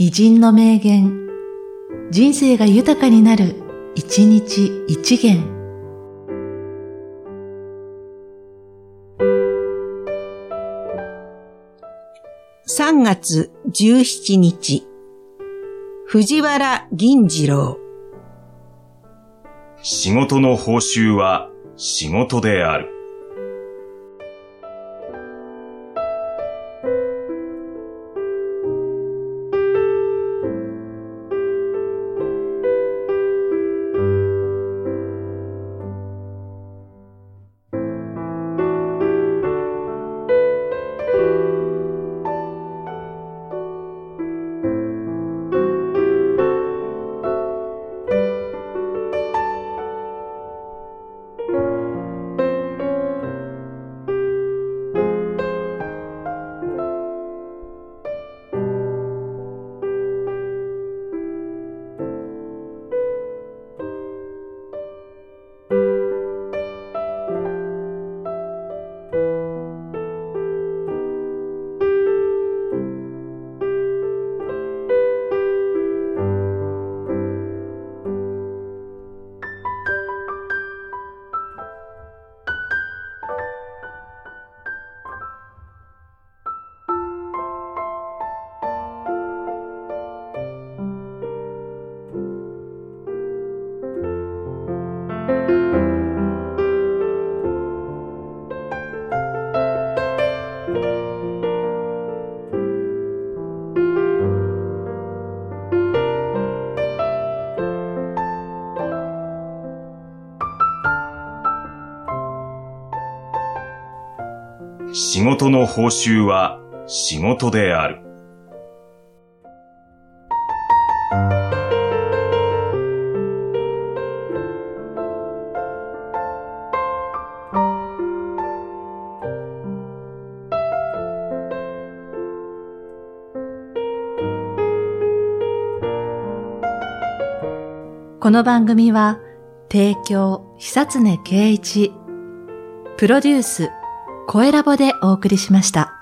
偉人の名言、人生が豊かになる、一日一元。3月17日、藤原銀次郎。仕事の報酬は仕事である。仕事の報酬は仕事である。この番組は、提供、久常圭一、プロデュース、声ラボでお送りしました。